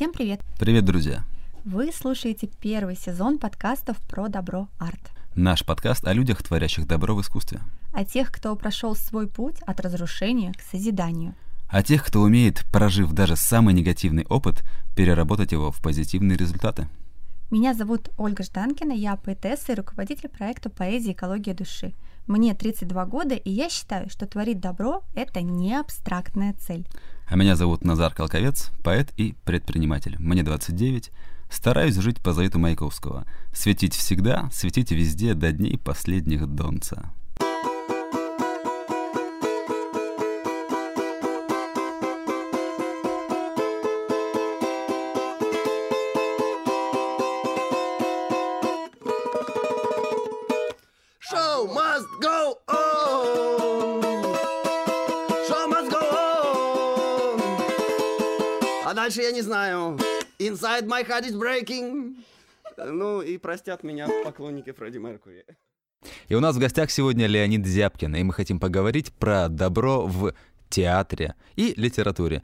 Всем привет! Привет, друзья! Вы слушаете первый сезон подкастов про добро арт. Наш подкаст о людях, творящих добро в искусстве. О тех, кто прошел свой путь от разрушения к созиданию. О тех, кто умеет, прожив даже самый негативный опыт, переработать его в позитивные результаты. Меня зовут Ольга Жданкина, я поэтесса и руководитель проекта «Поэзия. Экология души». Мне 32 года, и я считаю, что творить добро — это не абстрактная цель. А меня зовут Назар Колковец, поэт и предприниматель. Мне 29. Стараюсь жить по завету Маяковского. Светить всегда, светить везде до дней последних донца. Show must go on. А дальше я не знаю. Inside my heart is breaking. Ну и простят меня поклонники Фредди Меркури. И у нас в гостях сегодня Леонид Зябкин, и мы хотим поговорить про добро в театре и литературе.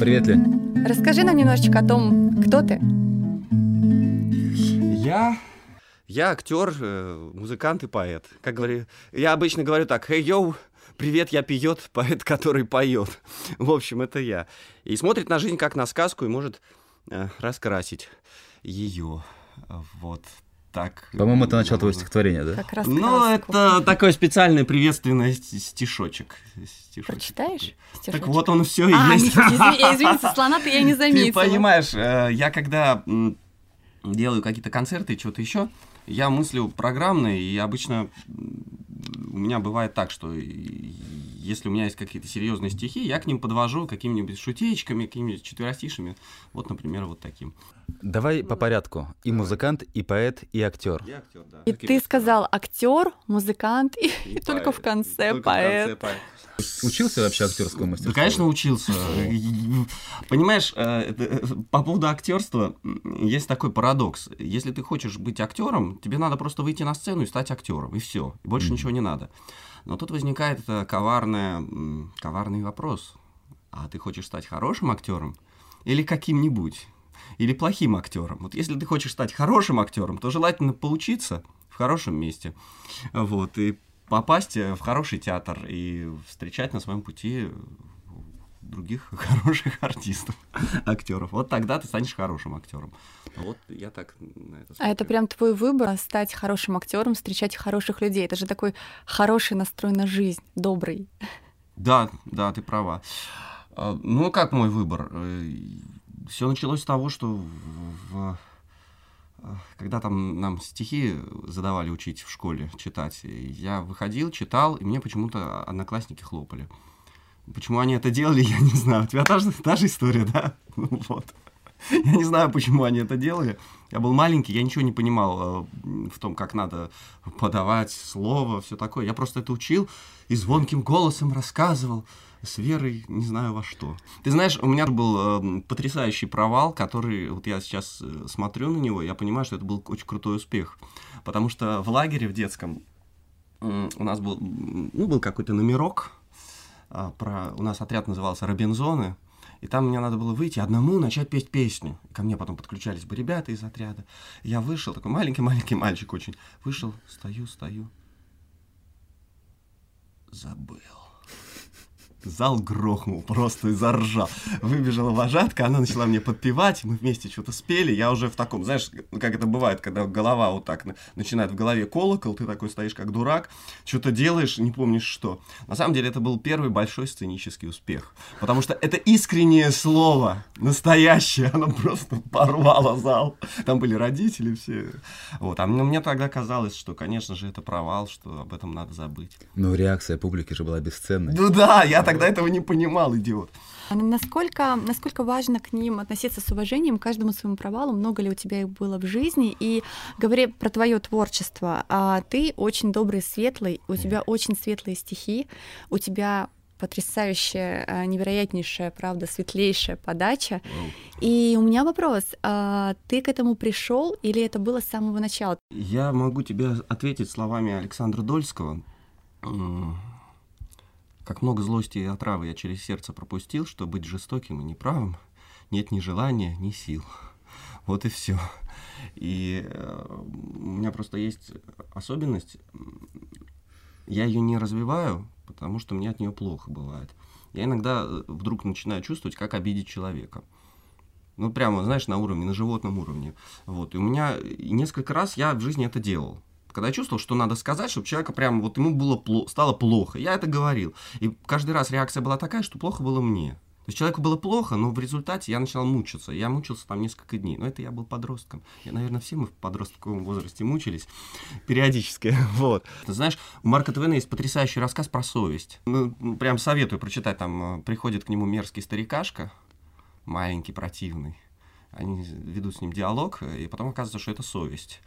Привет, Лень. Расскажи нам немножечко о том, кто ты. Я... Я актер, э, музыкант и поэт. Как говорю, я обычно говорю так, «Hey, йоу, привет, я пьет, поэт, который поет». В общем, это я. И смотрит на жизнь как на сказку и может э, раскрасить ее. Вот так. По-моему, это начало твоего стихотворения, да? Как раз Ну, это такой специальный приветственный ст- стишочек. Стишочек Прочитаешь? стишочек? Так вот он все и А, есть. не- извини- извините, слона-то я не Ты заметила. понимаешь, э, я когда делаю какие-то концерты и что-то еще, я мыслю программно, и обычно у меня бывает так, что если у меня есть какие-то серьезные стихи, я к ним подвожу какими-нибудь шутеечками, какими-нибудь четверостишами. Вот, например, вот таким. Давай по порядку. И музыкант, и поэт, и актер. Я актер, да. И ты сказал актер, музыкант и, и только в конце поэт. Учился вообще актерскому Да, мастерству? конечно, учился. Понимаешь, э, э, по поводу актерства есть такой парадокс. Если ты хочешь быть актером, тебе надо просто выйти на сцену и стать актером, и все. И больше ничего не надо. Но тут возникает э, коварная, коварный вопрос. А ты хочешь стать хорошим актером или каким-нибудь? Или плохим актером? Вот если ты хочешь стать хорошим актером, то желательно поучиться в хорошем месте. Вот, и попасть э, в хороший театр и встречать на своем пути других хороших артистов, актеров. Вот тогда ты станешь хорошим актером. Вот я так на это А это смотрю. прям твой выбор стать хорошим актером, встречать хороших людей. Это же такой хороший настрой на жизнь, добрый. Да, да, ты права. А, Ну, как мой выбор? Все началось с того, что в- а, когда там нам стихи задавали учить в школе читать, я выходил, читал, и мне почему-то одноклассники хлопали. Почему они это делали, я не знаю. У тебя та же, та же история, да? Вот. Я не знаю, почему они это делали. Я был маленький, я ничего не понимал э, в том, как надо подавать слово, все такое. Я просто это учил и звонким голосом рассказывал с верой не знаю во что. Ты знаешь, у меня был э, потрясающий провал, который, вот я сейчас э, смотрю на него, я понимаю, что это был очень крутой успех. Потому что в лагере в детском м, у нас был, ну, был какой-то номерок, про, у нас отряд назывался «Робинзоны», и там мне надо было выйти одному, начать петь песню. Ко мне потом подключались бы ребята из отряда. Я вышел, такой маленький-маленький мальчик очень. Вышел, стою, стою. Забыл. Зал грохнул просто и заржал. Выбежала вожатка, она начала мне подпевать, мы вместе что-то спели. Я уже в таком, знаешь, как это бывает, когда голова вот так на- начинает в голове колокол, ты такой стоишь как дурак, что-то делаешь, не помнишь что. На самом деле это был первый большой сценический успех. Потому что это искреннее слово, настоящее, оно просто порвало зал. Там были родители все. Вот. А мне, тогда казалось, что, конечно же, это провал, что об этом надо забыть. Ну, реакция публики же была бесценной. Ну да, я тогда этого не понимал, идиот. А Насколько, насколько важно к ним относиться с уважением, к каждому своему провалу, много ли у тебя их было в жизни? И говоря про твое творчество, а, ты очень добрый, светлый, у тебя очень светлые стихи, у тебя потрясающая, а, невероятнейшая, правда, светлейшая подача. И у меня вопрос, а ты к этому пришел или это было с самого начала? Я могу тебе ответить словами Александра Дольского. Как много злости и отравы я через сердце пропустил, что быть жестоким и неправым нет ни желания, ни сил. Вот и все. И э, у меня просто есть особенность, я ее не развиваю, потому что мне от нее плохо бывает. Я иногда э, вдруг начинаю чувствовать, как обидеть человека. Ну, прямо, знаешь, на уровне, на животном уровне. Вот. И у меня несколько раз я в жизни это делал. Когда я чувствовал, что надо сказать, чтобы человека прямо вот ему было плохо, стало плохо. Я это говорил. И каждый раз реакция была такая, что плохо было мне. То есть человеку было плохо, но в результате я начал мучиться. Я мучился там несколько дней. Но это я был подростком. Я, наверное, все мы в подростковом возрасте мучились периодически. Вот. Ты знаешь, у Марка Твена есть потрясающий рассказ про совесть. Ну, прям советую прочитать. Там э, приходит к нему мерзкий старикашка, маленький, противный они ведут с ним диалог, и потом оказывается, что это совесть.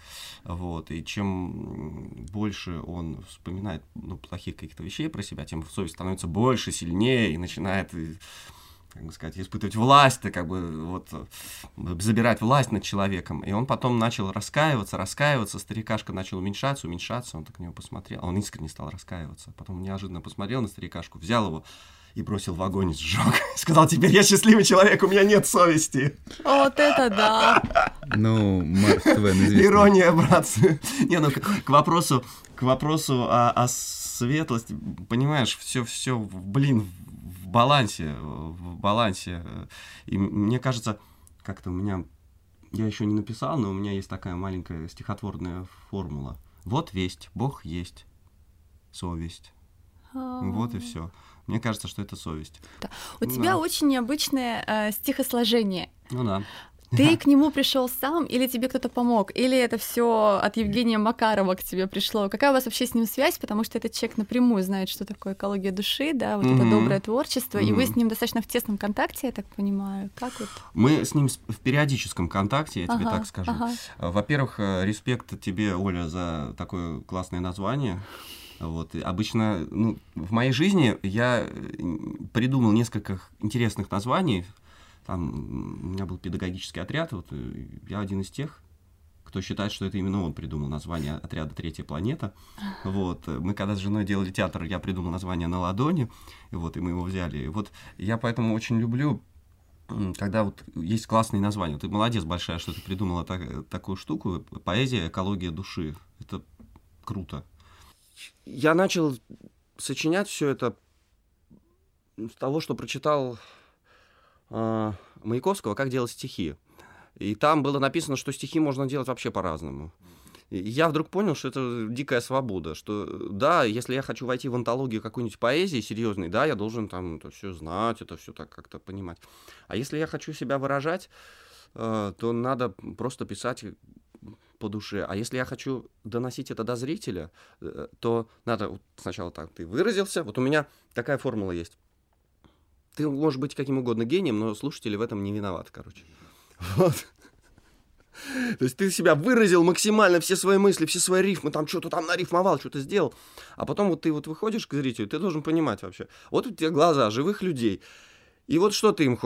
Вот. И чем больше он вспоминает ну, плохих каких-то вещей про себя, тем совесть становится больше, сильнее, и начинает как бы сказать, испытывать власть, как бы вот забирать власть над человеком. И он потом начал раскаиваться, раскаиваться, старикашка начал уменьшаться, уменьшаться, он так на него посмотрел, а он искренне стал раскаиваться. Потом неожиданно посмотрел на старикашку, взял его и бросил в огонь и сжег. Сказал, теперь я счастливый человек, у меня нет совести. Вот это да. Ну, Марк Твен, известный. Ирония, братцы. Не, ну, к вопросу, к вопросу о, о светлости, понимаешь, все, все, блин, в балансе, в балансе. И мне кажется, как-то у меня, я еще не написал, но у меня есть такая маленькая стихотворная формула. Вот весть, Бог есть, совесть. Вот и все. Мне кажется, что это совесть. Да. У ну, тебя да. очень необычное э, стихосложение. Ну да. Ты к нему пришел сам, или тебе кто-то помог, или это все от Евгения Макарова к тебе пришло? Какая у вас вообще с ним связь? Потому что этот человек напрямую знает, что такое экология души, да, вот mm-hmm. это доброе творчество, mm-hmm. и вы с ним достаточно в тесном контакте, я так понимаю. Как вот? Мы с ним в периодическом контакте, я ага, тебе так скажу. Ага. Во-первых, э, респект тебе, Оля, за такое классное название. Вот. И обычно ну, в моей жизни я придумал несколько интересных названий там у меня был педагогический отряд, вот э, я один из тех, кто считает, что это именно он придумал название отряда «Третья планета». Вот. Мы когда с женой делали театр, я придумал название «На ладони», и вот, и мы его взяли. И вот я поэтому очень люблю когда вот есть классные названия. Ты молодец большая, что ты придумала так, такую штуку. Поэзия, экология души. Это круто. Я начал сочинять все это с того, что прочитал э, Маяковского «Как делать стихи». И там было написано, что стихи можно делать вообще по-разному. И я вдруг понял, что это дикая свобода, что да, если я хочу войти в антологию какой-нибудь поэзии серьезной, да, я должен там это все знать, это все так как-то понимать. А если я хочу себя выражать, э, то надо просто писать по душе. А если я хочу доносить это до зрителя, э, то надо сначала так, ты выразился, вот у меня такая формула есть ты можешь быть каким угодно гением, но слушатели в этом не виноваты, короче. Вот. То есть ты себя выразил максимально, все свои мысли, все свои рифмы, там что-то там нарифмовал, что-то сделал. А потом вот ты вот выходишь к зрителю, ты должен понимать вообще. Вот у тебя глаза живых людей. И вот что ты им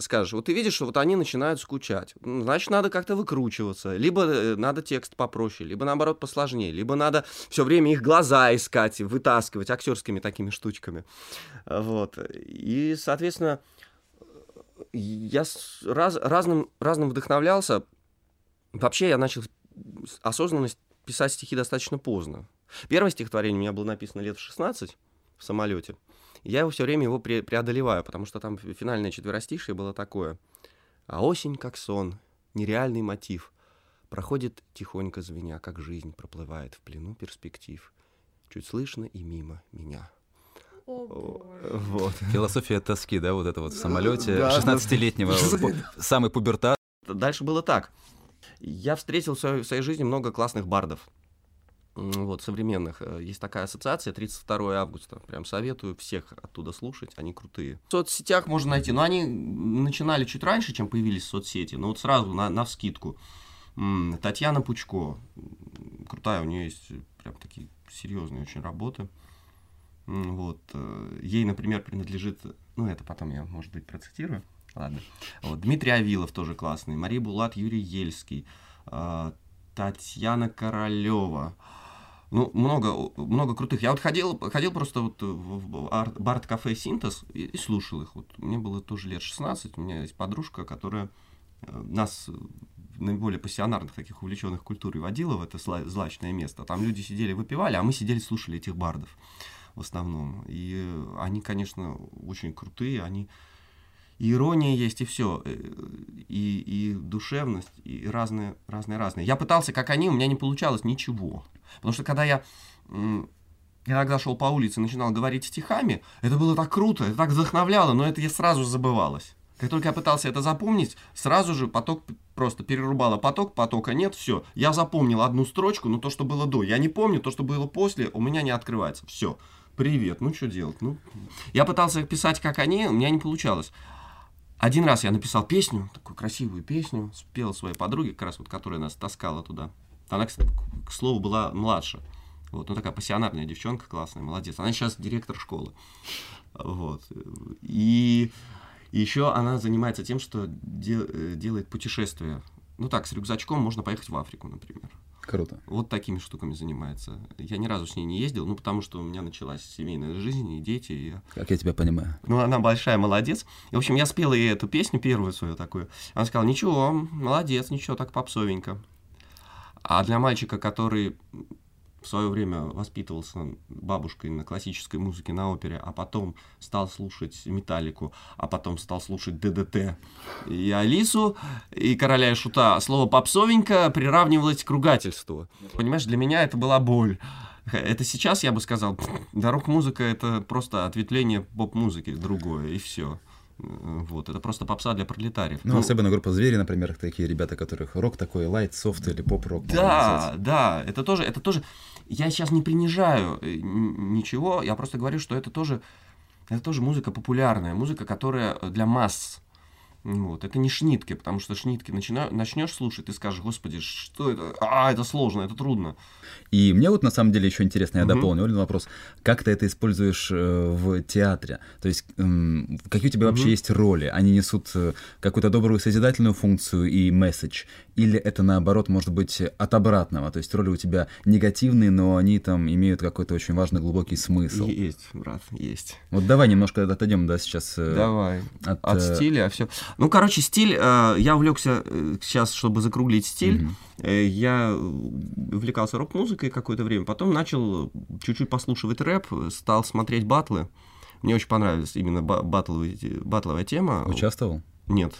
скажешь? Вот ты видишь, что вот они начинают скучать. Значит, надо как-то выкручиваться. Либо э, надо текст попроще, либо наоборот посложнее, либо надо все время их глаза искать, вытаскивать актерскими такими штучками. Вот. И, соответственно, я раз, разным, разным вдохновлялся. Вообще я начал осознанность писать стихи достаточно поздно. Первое стихотворение у меня было написано лет в 16 в самолете я его все время его пре преодолеваю, потому что там финальное четверостишее было такое. А осень, как сон, нереальный мотив, проходит тихонько звеня, как жизнь проплывает в плену перспектив. Чуть слышно и мимо меня. вот. Философия тоски, да, вот это вот в самолете 16-летнего, самый пубертат. Дальше было так. Я встретил в своей жизни много классных бардов вот, современных. Э, есть такая ассоциация, 32 августа. Прям советую всех оттуда слушать, они крутые. В соцсетях можно найти, но они начинали чуть раньше, чем появились соцсети, но вот сразу на, на вскидку. Татьяна Пучко, крутая, у нее есть прям такие серьезные очень работы. Вот. Э, ей, например, принадлежит, ну это потом я, может быть, процитирую. Ладно. Вот. Дмитрий Авилов тоже классный, Мария Булат, Юрий Ельский, э, Татьяна Королева. Ну, много, много крутых. Я вот ходил, ходил просто вот в бард-кафе «Синтез» и, и слушал их. Вот мне было тоже лет 16, у меня есть подружка, которая э, нас наиболее пассионарных таких увлеченных культурой водила в это злачное место. Там люди сидели, выпивали, а мы сидели, слушали этих бардов в основном. И они, конечно, очень крутые, они и ирония есть, и все, э, и, и душевность, и разные, разные, разные. Я пытался, как они, у меня не получалось ничего. Потому что когда я иногда шел по улице и начинал говорить стихами, это было так круто, это так вдохновляло, но это я сразу забывалось. Как только я пытался это запомнить, сразу же поток просто перерубало поток, потока нет, все. Я запомнил одну строчку, но то, что было до. Я не помню, то, что было после, у меня не открывается. Все. Привет, ну что делать? Ну, я пытался писать, как они, у меня не получалось. Один раз я написал песню, такую красивую песню, спел своей подруге, как раз вот, которая нас таскала туда. Она, кстати, к слову, была младше. Вот, ну такая пассионарная девчонка, классная, молодец. Она сейчас директор школы. Вот. И еще она занимается тем, что де- э, делает путешествия. Ну так, с рюкзачком можно поехать в Африку, например. Круто. Вот такими штуками занимается. Я ни разу с ней не ездил, ну, потому что у меня началась семейная жизнь и дети. И... Как я тебя понимаю. Ну, она большая молодец. И, в общем, я спел ей эту песню, первую свою такую. Она сказала, ничего, молодец, ничего, так попсовенько. А для мальчика, который в свое время воспитывался бабушкой на классической музыке на опере, а потом стал слушать Металлику, а потом стал слушать ДДТ и Алису, и Короля и Шута. Слово «попсовенько» приравнивалось к ругательству. Понимаешь, для меня это была боль. Это сейчас я бы сказал, да рок-музыка это просто ответвление поп-музыки другое, и все. Вот, это просто попса для пролетариев. Ну, ну, особенно группа «Звери», например, такие ребята, которых рок такой, лайт, софт или поп-рок. Да, да, это тоже, это тоже, я сейчас не принижаю э, ничего, я просто говорю, что это тоже, это тоже музыка популярная, музыка, которая для масс, вот. Это не шнитки, потому что шнитки начина... начнешь слушать, ты скажешь, господи, что это? А, это сложно, это трудно. И мне вот на самом деле еще интересно, я угу. дополню один вопрос. Как ты это используешь э, в театре? То есть эм, какие у тебя угу. вообще есть роли? Они несут э, какую-то добрую созидательную функцию и месседж? Или это наоборот может быть от обратного? То есть роли у тебя негативные, но они там имеют какой-то очень важный глубокий смысл. Есть, брат, есть. Вот давай немножко отойдем, да, сейчас. Э, давай. От, от стиля, а все. Ну, короче, стиль, э, я увлекся э, сейчас, чтобы закруглить стиль. Mm-hmm. Э, я увлекался рок-музыкой какое-то время, потом начал чуть-чуть послушивать рэп, стал смотреть батлы. Мне очень понравилась именно батловая тема. Участвовал? Нет.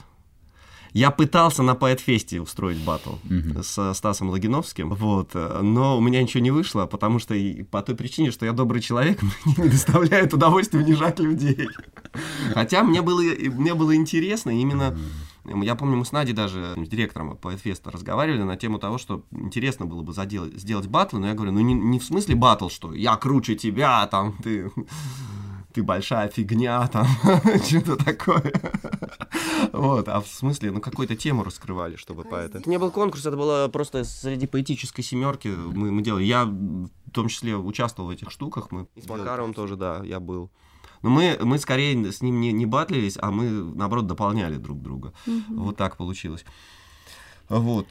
Я пытался на Поэтфесте устроить батл uh-huh. с Стасом Логиновским, вот, но у меня ничего не вышло, потому что по той причине, что я добрый человек, мне не доставляет удовольствия унижать людей. Хотя мне было, мне было интересно именно... Я помню, мы с Надей даже с директором Поэтфеста разговаривали на тему того, что интересно было бы заделать, сделать батл, но я говорю, ну не, не в смысле батл, что я круче тебя, там, ты ты большая фигня, там, что-то такое. вот, а в смысле, ну, какую-то тему раскрывали, чтобы по это. Это не был конкурс, это было просто среди поэтической семерки мы, мы делали. Я в том числе участвовал в этих штуках, мы с Макаровым тоже, да, я был. Но мы, мы скорее с ним не, не батлились, а мы, наоборот, дополняли друг друга. Вот так получилось. Вот.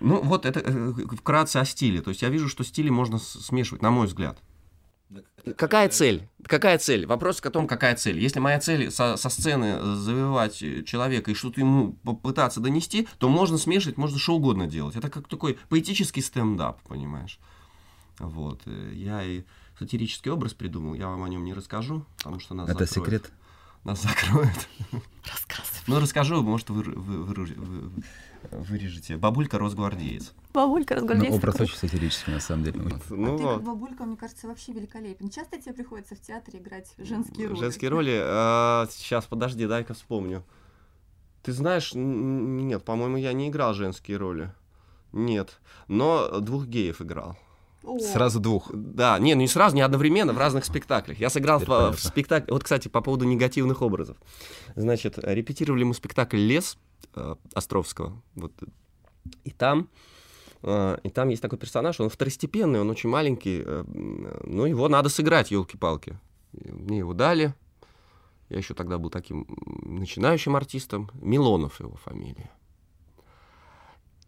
Ну, вот это э, вкратце о стиле. То есть я вижу, что стили можно смешивать, на мой взгляд. Какая цель? Какая цель? Вопрос о том, какая цель. Если моя цель со, со сцены завоевать человека и что-то ему попытаться донести, то можно смешивать, можно что угодно делать. Это как такой поэтический стендап, понимаешь? Вот. Я и сатирический образ придумал, я вам о нем не расскажу, потому что нас Это закроют. секрет? Нас закроют. Рассказывай. Ну, расскажу, может, вы, вы, вы, вы, вырежете. Бабулька Росгвардеец. Бабулька Росгвардеец. Ну, образ очень сатирический, на самом деле. Ну, а ты как бабулька, мне кажется, вообще великолепен. Часто тебе приходится в театре играть женские роли? Женские роли? А, сейчас, подожди, дай-ка вспомню. Ты знаешь, нет, по-моему, я не играл женские роли. Нет. Но двух геев играл. Сразу двух. Да, не, ну не сразу, не одновременно, в разных спектаклях. Я сыграл в, в спектакле. Вот, кстати, по поводу негативных образов. Значит, репетировали мы спектакль Лес Островского. Вот. И там. Uh, и там есть такой персонаж, он второстепенный, он очень маленький, uh, ну его надо сыграть, елки-палки. Мне его дали, я еще тогда был таким начинающим артистом, Милонов его фамилия.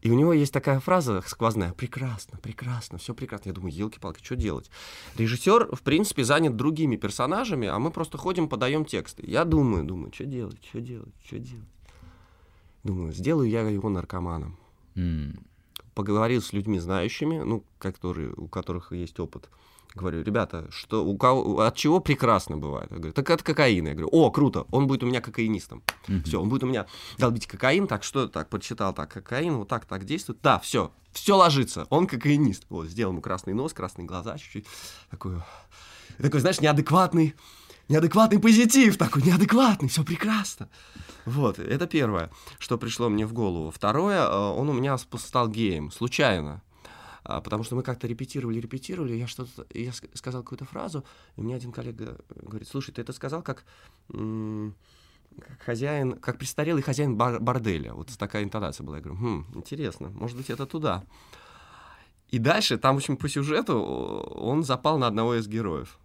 И у него есть такая фраза сквозная «прекрасно, прекрасно, все прекрасно». Я думаю, елки-палки, что делать? Режиссер, в принципе, занят другими персонажами, а мы просто ходим, подаем тексты. Я думаю, думаю, что делать, что делать, что делать. Думаю, сделаю я его наркоманом. М. Поговорил с людьми знающими, ну, которые, у которых есть опыт. Говорю, ребята, что, у кого, от чего прекрасно бывает? Я говорю, так от кокаина. Я говорю, о, круто, он будет у меня кокаинистом. Мгм. Все, он будет у меня долбить кокаин, так что так, подсчитал, так, кокаин, вот так, так действует. Да, все, все ложится, он кокаинист. Вот, сделал ему красный нос, красные глаза чуть-чуть. Такой, такой, знаешь, неадекватный, неадекватный позитив, такой неадекватный, все прекрасно. Вот, это первое, что пришло мне в голову. Второе, э, он у меня стал геем, случайно. А, Потому что мы как-то репетировали, репетировали, я что-то, я ск- сказал какую-то фразу, и мне один коллега говорит, слушай, ты это сказал как, как хозяин, как престарелый хозяин бар- борделя. Вот такая интонация была. Я говорю, «Хм, интересно, может быть, это туда. И дальше, там, в общем, по сюжету он запал на одного из героев.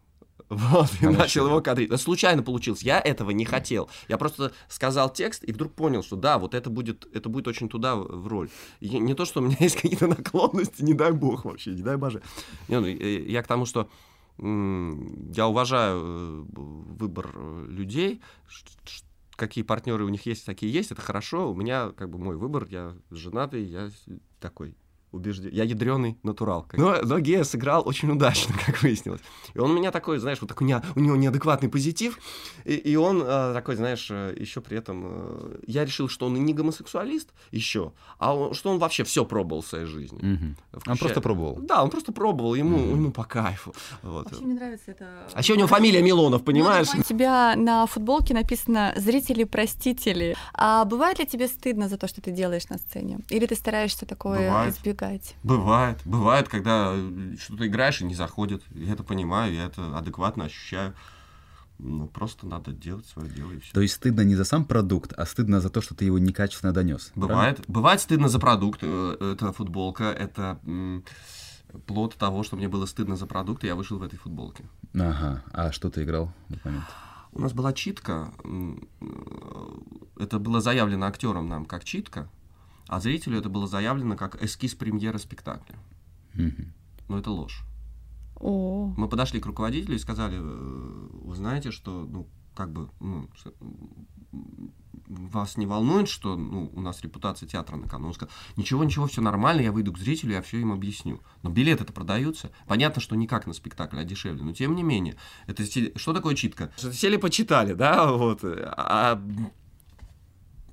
Вот, и Хорошо. начал его кадрить. Это случайно получилось. Я этого не хотел. Я просто сказал текст и вдруг понял, что да, вот это будет, это будет очень туда в роль. И не то, что у меня есть какие-то наклонности, не дай бог вообще, не дай боже. Не, ну, э, я к тому, что я уважаю э, выбор э, людей, какие партнеры у них есть, такие есть, это хорошо. У меня как бы мой выбор, я женатый, я такой убежден. Я ядреный натурал. как- Но, но Гея сыграл очень удачно, как выяснилось. И он у меня такой, знаешь, вот такой, у него неадекватный позитив, и, и он э, такой, знаешь, еще при этом... э, я решил, что он и не гомосексуалист еще, а он- что он вообще все пробовал в своей жизни. Он Включая- просто пробовал. Да, он просто пробовал, ему, Мгм. ему по кайфу. Вот. Вообще мне нравится это. А еще у него фамилия Милонов, понимаешь? У тебя на футболке написано «Зрители-простители». А бывает ли тебе стыдно за то, что ты делаешь на сцене? Или ты стараешься такое Бывает. избегать? Бывает, бывает, когда э, что-то играешь и не заходит. Я это понимаю, я это адекватно ощущаю. Ну, просто надо делать свое дело и все. То есть стыдно не за сам продукт, а стыдно за то, что ты его некачественно донес. Бывает, бывает стыдно за продукт. э, Это футболка, это м, плод того, что мне было стыдно за продукт, и я вышел в этой футболке. Ага. А что ты играл в этот момент? У нас была читка. э, Это было заявлено актерам нам как читка, а зрителю это было заявлено как эскиз премьеры спектакля. Мгм. Но это ложь. О, Мы подошли к руководителю и сказали, «Э, вы знаете, что, ну, как бы, ну, вас не волнует, что ну, у нас репутация театра на кону? Он сказал, ничего, ничего, все нормально, я выйду к зрителю, я все им объясню. Но билеты-то продаются. Понятно, что не как на спектакль, а дешевле. Но тем не менее, это что такое читка? Сели, почитали, да, вот. А м,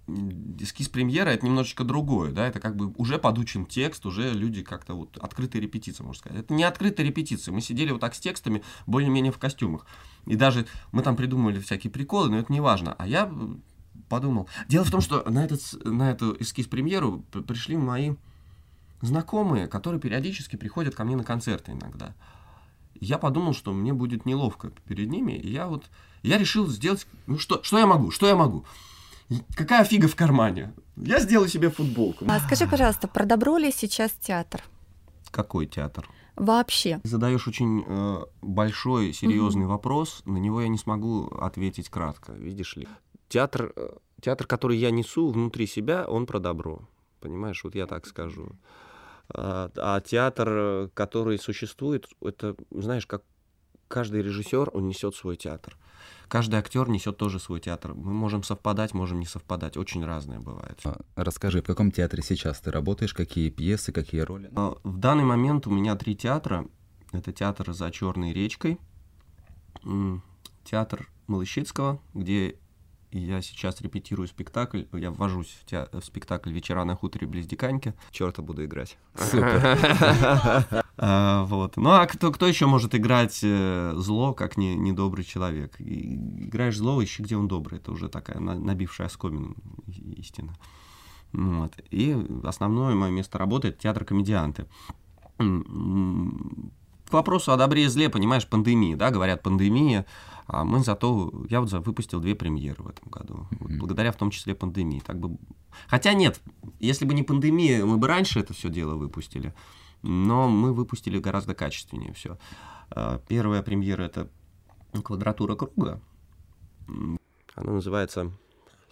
эскиз премьера это немножечко другое, да, это как бы уже подучен текст, уже люди как-то вот открытая репетиция, можно сказать. Это не открытая репетиция, мы сидели вот так с текстами, более-менее в костюмах. И даже мы там придумывали всякие приколы, но это не важно. А я подумал. Дело в том, что на, этот, на эту эскиз-премьеру пришли мои знакомые, которые периодически приходят ко мне на концерты иногда. Я подумал, что мне будет неловко перед ними, и я вот, я решил сделать, ну что, что я могу, что я могу? Какая фига в кармане? Я сделаю себе футболку. а скажи, пожалуйста, про добро ли сейчас театр? Какой театр? Вообще. Задаешь очень э, большой, серьезный вопрос, на него я не смогу ответить кратко, видишь ли. Театр, э, театр, который я несу внутри себя, он про добро. Понимаешь, вот я так скажу. А, а театр, э, который существует, это, знаешь, как каждый режиссер, он несет свой театр. Каждый актер несет тоже свой театр. Мы можем совпадать, можем не совпадать. Очень разное бывает. А, Расскажи, в каком театре сейчас ты работаешь, какие пьесы, какие роли? А, В данный момент у меня три театра. Это театр за Черной речкой, театр Малыщицкого, где я сейчас репетирую спектакль. Я ввожусь в, теа- в спектакль «Вечера на хуторе близ Диканьки». Черта буду играть. А, Вот. Ну а кто, кто еще может играть э, зло, как не, недобрый человек? Играешь зло, ищи, где он добрый. Это уже такая на- набившая оскомину истина. Ну Вот. И основное мое место работы это театр комедианты. М, К вопросу о добре и зле, понимаешь, пандемия, да, говорят пандемия, а мы зато, я вот выпустил две премьеры в этом году, вот Мгм. благодаря в том числе пандемии. Так бы... Хотя нет, если бы не пандемия, мы бы раньше это все дело выпустили, но мы выпустили гораздо качественнее все. Первая премьера это квадратура круга. Она называется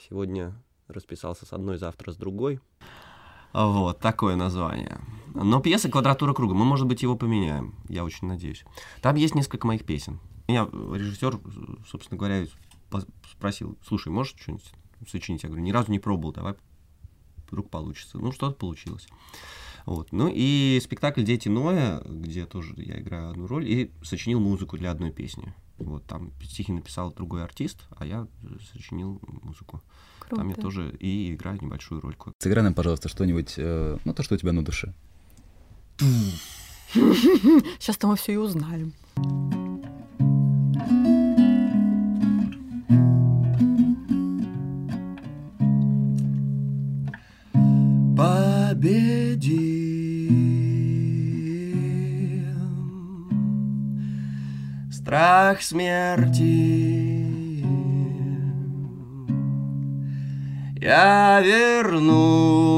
«Сегодня расписался с одной, завтра с другой». Вот, такое название. Но пьеса «Квадратура круга». Мы, может быть, его поменяем. Я очень надеюсь. Там есть несколько моих песен. Меня режиссер, собственно говоря, спросил, слушай, можешь что-нибудь сочинить? Я говорю, ни разу не пробовал, давай вдруг получится. Ну, что-то получилось. Вот. Ну и спектакль «Дети Ноя», где тоже я играю одну роль, и сочинил музыку для одной песни. Вот там стихи написал другой артист, а я сочинил музыку. Круто. Там я тоже и играю небольшую роль. Сыграй нам, пожалуйста, что-нибудь, э, ну то, что у тебя на душе. Сейчас-то мы все и узнаем. Победим страх смерти. Я вернусь.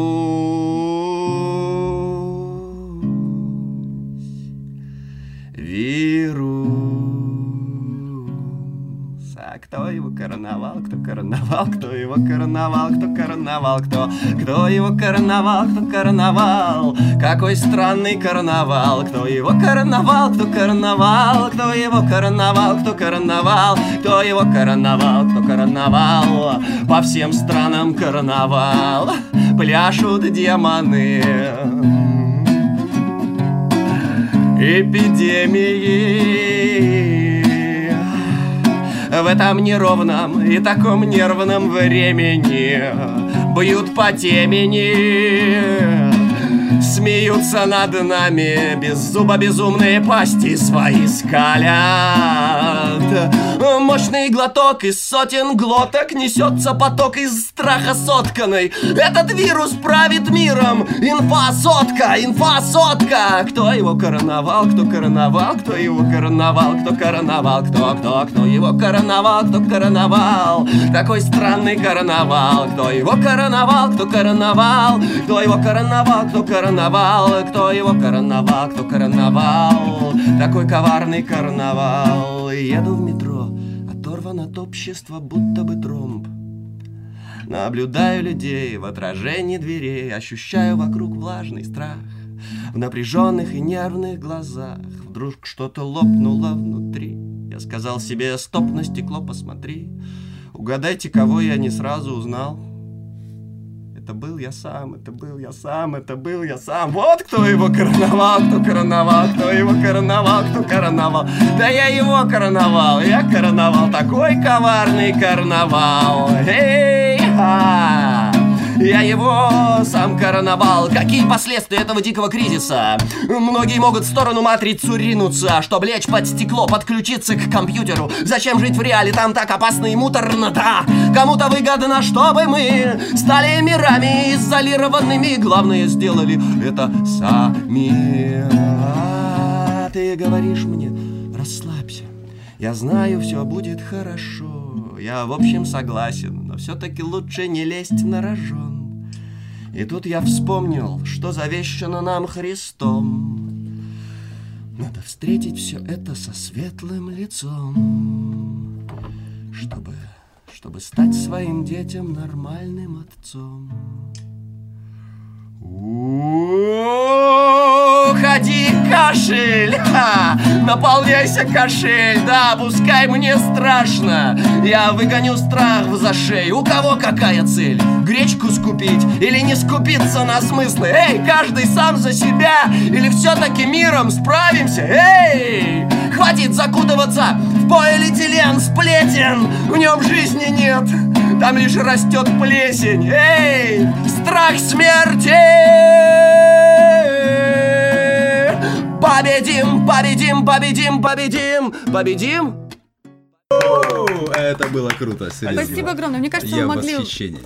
Кто его короновал, кто короновал, кто его короновал, кто короновал, кто, кто его короновал, кто короновал, какой странный карнавал, кто его короновал, кто короновал, кто его короновал, кто короновал, кто его короновал, кто короновал, по всем странам карнавал, пляшут демоны. Эпидемии в этом неровном и таком нервном времени Бьют по темени Смеются над нами. Без зуба безумные пасти свои скалят. Мощный глоток из сотен глоток Несется поток из страха сотканный. Этот вирус правит миром. Инфа сотка, инфа сотка Кто его короновал, кто короновал Кто его короновал, кто короновал Кто, кто, кто его короновал, кто короновал. Такой странный карнавал Кто его короновал, кто короновал. Кто его короновал, кто короновал Кто его короновал, кто короновал Такой коварный карнавал Еду в метро оторван от общества, будто бы тромб. Наблюдаю людей в отражении дверей, ощущаю вокруг влажный страх. В напряженных и нервных глазах вдруг что-то лопнуло внутри. Я сказал себе, стоп, на стекло посмотри. Угадайте, кого я не сразу узнал. Это был я сам, это был я сам, это был я сам. Вот кто его короновал, кто короновал, кто его короновал, кто короновал. Да я его короновал, я короновал такой коварный карнавал. Эй-ха! Я его сам короновал. Какие последствия этого дикого кризиса? Многие могут в сторону матрицу ринуться, чтобы лечь под стекло, подключиться к компьютеру. Зачем жить в реале, там так опасно и муторно, да. Кому-то выгодно, чтобы мы стали мирами изолированными. Главное, сделали это сами. А ты говоришь мне, расслабься. Я знаю, все будет хорошо. Я, в общем, согласен, но все-таки лучше не лезть на рожон. И тут я вспомнил, что завещано нам Христом. Надо встретить все это со светлым лицом, чтобы, чтобы стать своим детям нормальным отцом. Уходи, кашель, ха, наполняйся кошель, да, пускай мне страшно, я выгоню страх в зашей. У кого какая цель? Гречку скупить или не скупиться на смыслы? Эй, каждый сам за себя или все-таки миром справимся? Эй, хватит закутываться в полиэтилен сплетен, в нем жизни нет там лишь растет плесень. Эй, страх смерти! Победим, победим, победим, победим, победим! Это было круто, серьезно. Спасибо огромное. Мне кажется, мы могли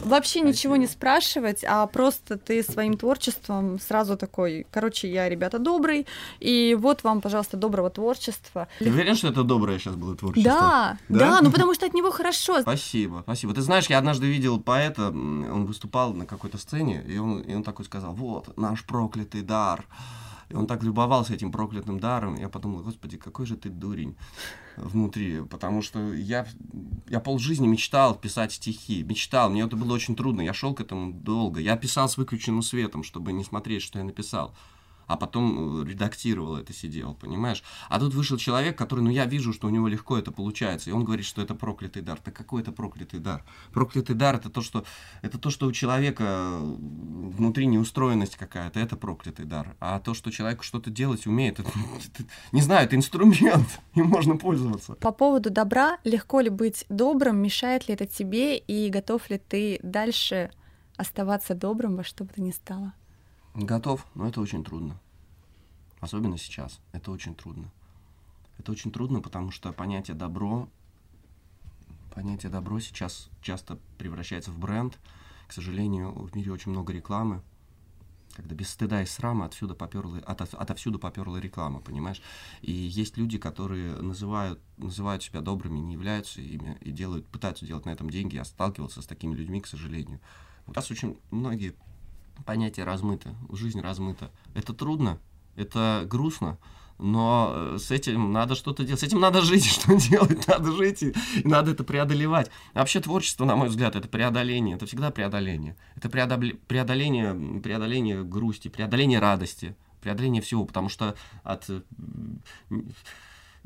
вообще ничего не спрашивать, а просто ты своим творчеством сразу такой, короче, я, ребята, добрый, и вот вам, пожалуйста, доброго творчества. Ты уверен, что это доброе сейчас было творчество? Да, да, да ну потому что от него хорошо. Спасибо, спасибо. Ты знаешь, я однажды видел поэта, он выступал на какой-то сцене, и он, и он такой сказал, вот, наш проклятый дар, И он так любовался этим проклятым даром. Я подумал, господи, какой же ты дурень внутри. Потому что я, я полжизни мечтал писать стихи. Мечтал. Мне это было очень трудно. Я шел к этому долго. Я писал с выключенным светом, чтобы не смотреть, что я написал а потом э, редактировал это, сидел, понимаешь? А тут вышел человек, который, ну, я вижу, что у него легко это получается, и он говорит, что это проклятый дар. Так какой это проклятый дар? Проклятый дар это то, что, это то, что у человека э, внутри неустроенность какая-то, это проклятый дар. А то, что человек что-то делать умеет, это, это, не знаю, это инструмент, им можно пользоваться. По поводу добра, легко ли быть добрым, мешает ли это тебе, и готов ли ты дальше оставаться добрым во что бы то ни стало? Готов, но это очень трудно. Особенно сейчас. Это очень трудно. Это очень трудно, потому что понятие добро, понятие добро сейчас часто превращается в бренд. К сожалению, в мире очень много рекламы, когда без стыда и срама отсюда поперла, от, отовсюду поперла реклама, понимаешь? И есть люди, которые называют, называют себя добрыми, не являются ими и делают, пытаются делать на этом деньги. Я сталкивался с такими людьми, к сожалению. У нас очень многие понятия размыты, жизнь размыта. Это трудно, это грустно, но э, с этим надо что-то делать, с этим надо жить, что делать, надо жить, и, и надо это преодолевать. Вообще творчество, на мой взгляд, это преодоление, это всегда преодоление. Это преодоление, преодоление грусти, преодоление радости, преодоление всего, потому что от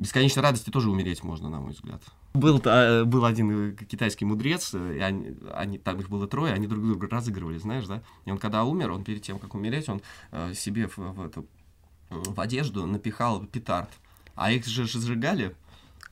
бесконечной радости тоже умереть можно, на мой взгляд. Был, а, был один э, китайский мудрец, э, и они, они, там их было трое, они друг друга разыгрывали, знаешь, да? И он когда умер, он перед тем, как умереть, он э, себе в, в, эту, в одежду напихал петард. А их же сжигали.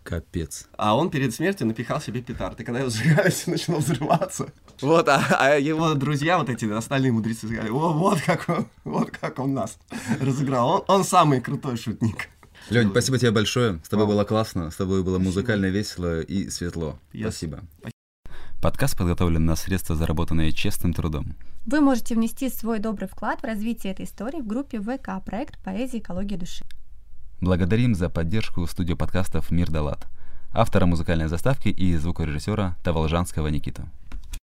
Капец. А он перед смертью напихал себе петард. И когда его сжигали, все начало взрываться. Вот, а, а его друзья, вот эти остальные мудрецы, сказали, О, вот как он, вот как он нас разыграл. Он, он самый крутой шутник. Лень, спасибо тебе большое. С тобой было классно, с тобой было музыкально весело и светло. Yes. Спасибо. Подкаст подготовлен на средства, заработанные честным трудом. Вы можете внести свой добрый вклад в развитие этой истории в группе ВК «Проект поэзии экология души». Благодарим за поддержку студию подкастов «Мир Далат», автора музыкальной заставки и звукорежиссера Таволжанского Никита.